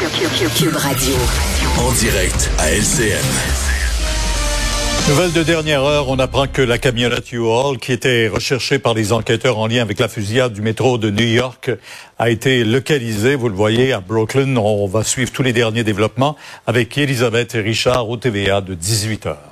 Cube Radio. En direct à LCN. Nouvelle de dernière heure, on apprend que la camionnette U-Haul, qui était recherchée par les enquêteurs en lien avec la fusillade du métro de New York, a été localisée, vous le voyez, à Brooklyn. On va suivre tous les derniers développements avec Elisabeth et Richard au TVA de 18 heures.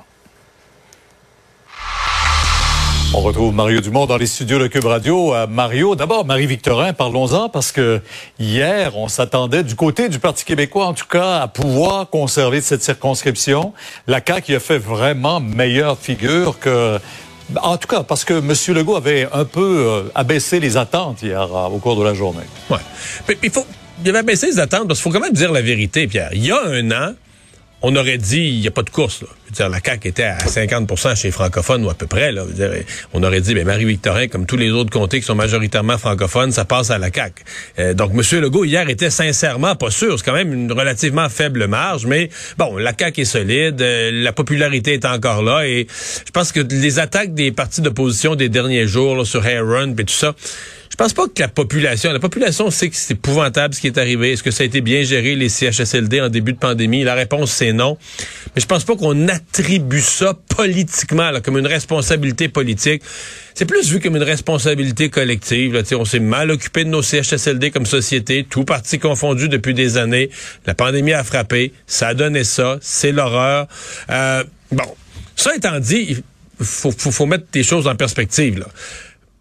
On retrouve Mario Dumont dans les studios de Cube Radio. Euh, Mario, d'abord, Marie-Victorin, parlons-en parce que hier, on s'attendait du côté du Parti québécois, en tout cas, à pouvoir conserver cette circonscription. La CAQ a fait vraiment meilleure figure que... En tout cas, parce que M. Legault avait un peu euh, abaissé les attentes hier euh, au cours de la journée. Mais il faut... Il avait abaissé les attentes parce qu'il faut quand même dire la vérité, Pierre. Il y a un an, on aurait dit il n'y a pas de course. Là. La CAQ était à 50% chez les francophones ou à peu près. Là. On aurait dit, ben, Marie-Victorin, comme tous les autres comtés qui sont majoritairement francophones, ça passe à la CAQ. Euh, donc, M. Legault, hier, était sincèrement pas sûr. C'est quand même une relativement faible marge, mais bon, la CAQ est solide, euh, la popularité est encore là, et je pense que les attaques des partis d'opposition des derniers jours là, sur Run et tout ça, je pense pas que la population, la population sait que c'est épouvantable ce qui est arrivé. Est-ce que ça a été bien géré les CHSLD en début de pandémie? La réponse c'est Mais je pense pas qu'on attribue ça politiquement comme une responsabilité politique. C'est plus vu comme une responsabilité collective. Là, on s'est mal occupé de nos CHSLD comme société, tout parti confondu depuis des années. La pandémie a frappé, ça a donné ça, c'est l'horreur. Euh, bon, ça étant dit, il faut, faut, faut mettre des choses en perspective. Là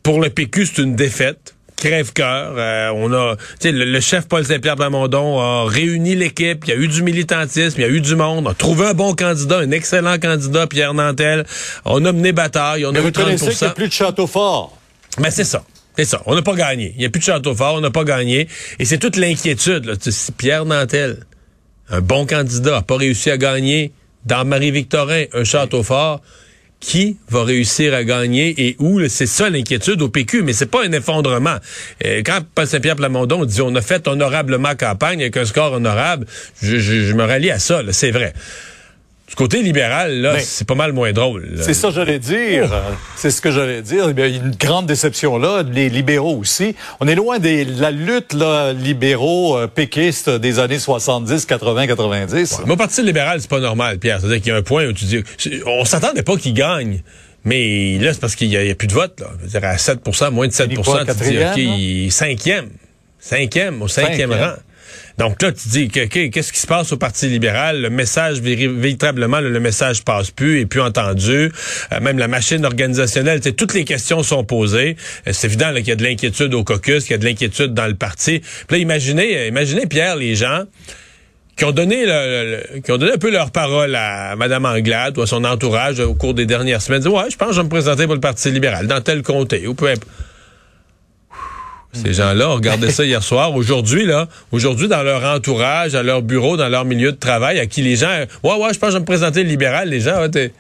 pour le PQ, c'est une défaite crève-cœur. Euh, on a, le, le chef Paul Saint-Pierre Plamondon a réuni l'équipe. Il y a eu du militantisme, il y a eu du monde. On a trouvé un bon candidat, un excellent candidat, Pierre Nantel. On a mené bataille. On Mais a vous eu 30 connaissez qu'il n'y a plus de château fort. Mais c'est ça. C'est ça. On n'a pas gagné. Il n'y a plus de château fort. On n'a pas gagné. Et c'est toute l'inquiétude. Là. Si Pierre Nantel, un bon candidat, n'a pas réussi à gagner dans Marie-Victorin, un château fort, qui va réussir à gagner et où. C'est ça l'inquiétude au PQ, mais c'est pas un effondrement. Euh, quand Paul Saint-Pierre Plamondon dit on a fait honorablement campagne avec un score honorable, je, je, je me rallie à ça, c'est vrai. Du côté libéral, là, c'est pas mal moins drôle. C'est ça, j'allais dire. Oh. C'est ce que j'allais dire. Il y a une grande déception là, les libéraux aussi. On est loin de la lutte là, libéraux euh, péquistes des années 70, 80, 90. Ouais. Mon parti libéral, c'est pas normal, Pierre. C'est-à-dire qu'il y a un point où tu dis, on s'attendait pas qu'il gagne. Mais là, c'est parce qu'il n'y a, a, plus de vote. Là. -dire à 7% moins de 7% tu dis, OK, cinquième. Cinquième, au cinquième, cinquième. rang. Donc là, tu dis, qu'est-ce qui se passe au Parti libéral? Le message, véritablement, le, message passe plus, et plus entendu. Euh, même la machine organisationnelle, toutes les questions sont posées. Euh, c'est évident qu'il y a de l'inquiétude au caucus, qu'il y a de l'inquiétude dans le parti. Puis là, imaginez, euh, imaginez, Pierre, les gens qui ont donné le, qui ont donné un peu leur parole à Mme Anglade ou à son entourage au cours des dernières semaines. Disent, ouais, je pense que je vais me présenter pour le Parti libéral dans tel comté ou peu importe. Ces gens-là ont regardé ça hier soir. Aujourd'hui, là, aujourd'hui, dans leur entourage, à leur bureau, dans leur milieu de travail, à qui les gens, ouais, ouais, je pense que je vais me présenter libéral, les gens, ouais, t'es,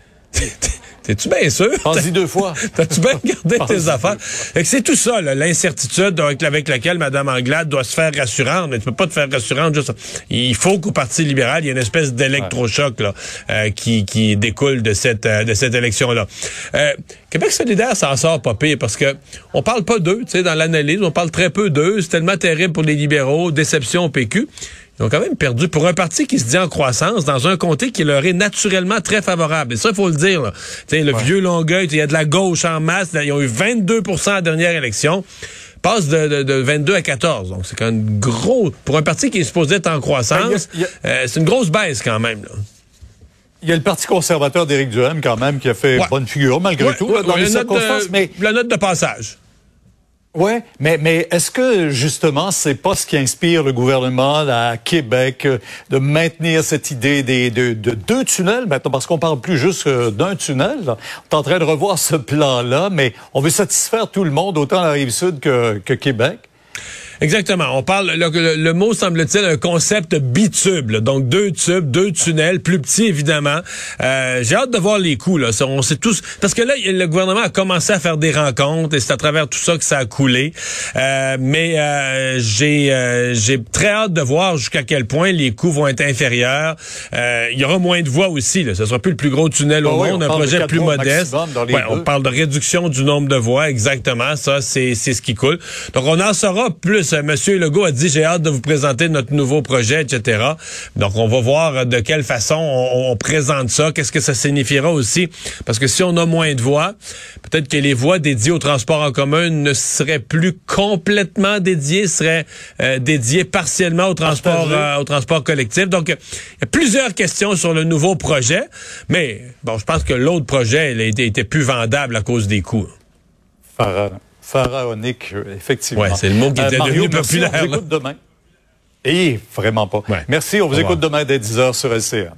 T'es-tu bien sûr? Pense-y deux fois. T'as-tu bien regardé tes affaires? c'est tout ça, l'incertitude avec, avec, laquelle Mme Anglade doit se faire rassurante. Mais tu peux pas te faire rassurante juste. Il faut qu'au Parti libéral, il y ait une espèce d'électrochoc là, euh, qui, qui découle de cette, euh, de cette élection-là. Euh, Québec solidaire s'en sort pas pire parce que on parle pas d'eux, tu sais, dans l'analyse, on parle très peu d'eux. C'est tellement terrible pour les libéraux, déception au PQ. Ils ont quand même perdu pour un parti qui se dit en croissance dans un comté qui leur est naturellement très favorable. Et ça, il faut le dire. Là. Le ouais. vieux Longueuil, il y a de la gauche en masse. Ils ont eu 22% à la dernière élection. Passe de, de, de 22 à 14. Donc, c'est quand même gros. Pour un parti qui est supposé être en croissance, ben, euh, c'est une grosse baisse quand même. Là. Il y a le Parti conservateur d'Éric Duhem, quand même, qui a fait ouais. bonne figure, malgré ouais, tout, là, dans les circonstances. De, mais... La note de passage. Oui, mais, mais est-ce que justement c'est pas ce qui inspire le gouvernement à Québec euh, de maintenir cette idée des, de, de deux tunnels? Maintenant parce qu'on parle plus juste d'un tunnel. On est en train de revoir ce plan-là, mais on veut satisfaire tout le monde, autant la rive sud que Québec. Exactement. On parle, le, le, le mot semble-t-il, un concept bitube. Là. Donc deux tubes, deux tunnels, plus petits évidemment. Euh, J'ai hâte de voir les coups. Là. On sait tous parce que là, le gouvernement a commencé à faire des rencontres et c'est à travers tout ça que ça a coulé. Euh, mais euh, j'ai euh, j'ai très hâte de voir jusqu'à quel point les coûts vont être inférieurs. Euh, il y aura moins de voies aussi. Là. Ce sera plus le plus gros tunnel oh au oui, monde, un projet plus modeste. Ouais, on parle de réduction du nombre de voies. Exactement. Ça, c'est c'est ce qui coule. Donc on en saura plus euh, Monsieur Legault a dit, j'ai hâte de vous présenter notre nouveau projet, etc. Donc, on va voir de quelle façon on, présente ça, qu'est-ce que ça signifiera aussi. Parce que si on a moins de voies, peut-être que les voies dédiées au transport en commun ne seraient plus complètement dédiées, seraient euh, dédiées partiellement au transport, euh, au transport collectif. Donc, il y a plusieurs questions sur le nouveau projet, mais bon, je pense que l'autre projet, il était, était plus vendable à cause des coûts pharaonique, effectivement. Ouais, c'est le mot qui est devenu Mario, populaire. Merci, on vous écoute demain. Et vraiment pas. Ouais. Merci, on vous écoute demain dès 10h sur LCN.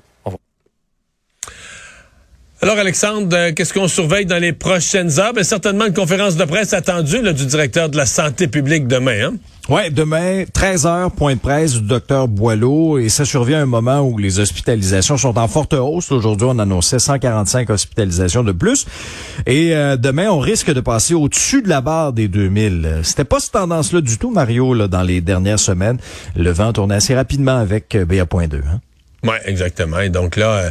Alors, Alexandre, euh, qu'est-ce qu'on surveille dans les prochaines heures? Ben, certainement une conférence de presse attendue là, du directeur de la santé publique demain. Hein? Ouais, demain, 13 heures, point de presse du docteur Boileau, et ça survient à un moment où les hospitalisations sont en forte hausse. Aujourd'hui, on annonçait 145 hospitalisations de plus. Et euh, demain, on risque de passer au-dessus de la barre des 2000. C'était pas cette tendance-là du tout, Mario, là, dans les dernières semaines. Le vent tournait assez rapidement avec euh, BA.2. Hein? Oui, exactement. Et donc là, euh,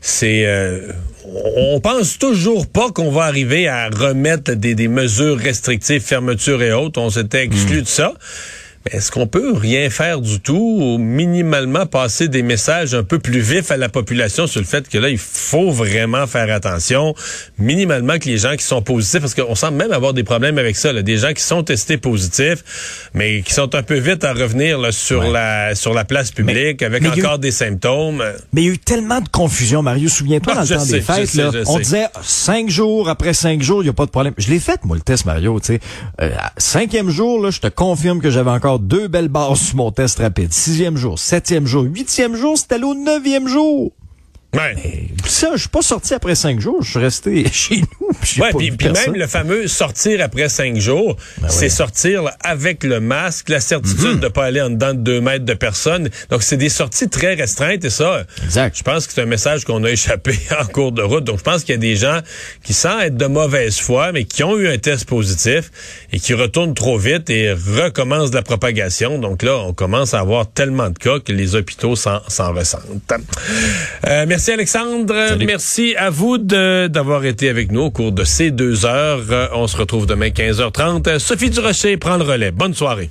c'est euh, on pense toujours pas qu'on va arriver à remettre des, des mesures restrictives, fermetures et autres. On s'était exclu de ça. Est-ce qu'on peut rien faire du tout ou minimalement passer des messages un peu plus vifs à la population sur le fait que là, il faut vraiment faire attention, minimalement que les gens qui sont positifs, parce qu'on semble même avoir des problèmes avec ça, là, des gens qui sont testés positifs, mais qui sont un peu vite à revenir là, sur la sur la place publique avec encore des symptômes. Mais il y a eu tellement de confusion, Mario. Souviens-toi, Ah, dans le temps sais, des fêtes, sais, là, on sais. disait cinq jours, après cinq jours, il n'y a pas de problème. Je l'ai fait, moi, le test, Mario. tu sais. Euh, cinquième jour, là, je te confirme que j'avais encore deux belles barres sur mon test rapide. Sixième jour, septième jour, huitième jour, c'était allé au neuvième jour. Ouais. Ça, je suis pas sorti après cinq jours. Je suis resté chez nous. Ouais, puis, même le fameux sortir après cinq jours, c'est sortir là, avec le masque, la certitude de pas aller en dedans de deux mètres de personne. Donc, c'est des sorties très restreintes et ça, Exact. je pense que c'est un message qu'on a échappé en cours de route. Donc, je pense qu'il y a des gens qui, sans être de mauvaise foi, mais qui ont eu un test positif et qui retournent trop vite et recommencent de la propagation. Donc là, on commence à avoir tellement de cas que les hôpitaux s'en s'en ressentent. Euh, merci Alexandre. Merci à vous d'avoir été avec nous au cours de ces deux heures. Euh, on se retrouve demain 15h30. Euh, Sophie Durocher prend le relais. Bonne soirée.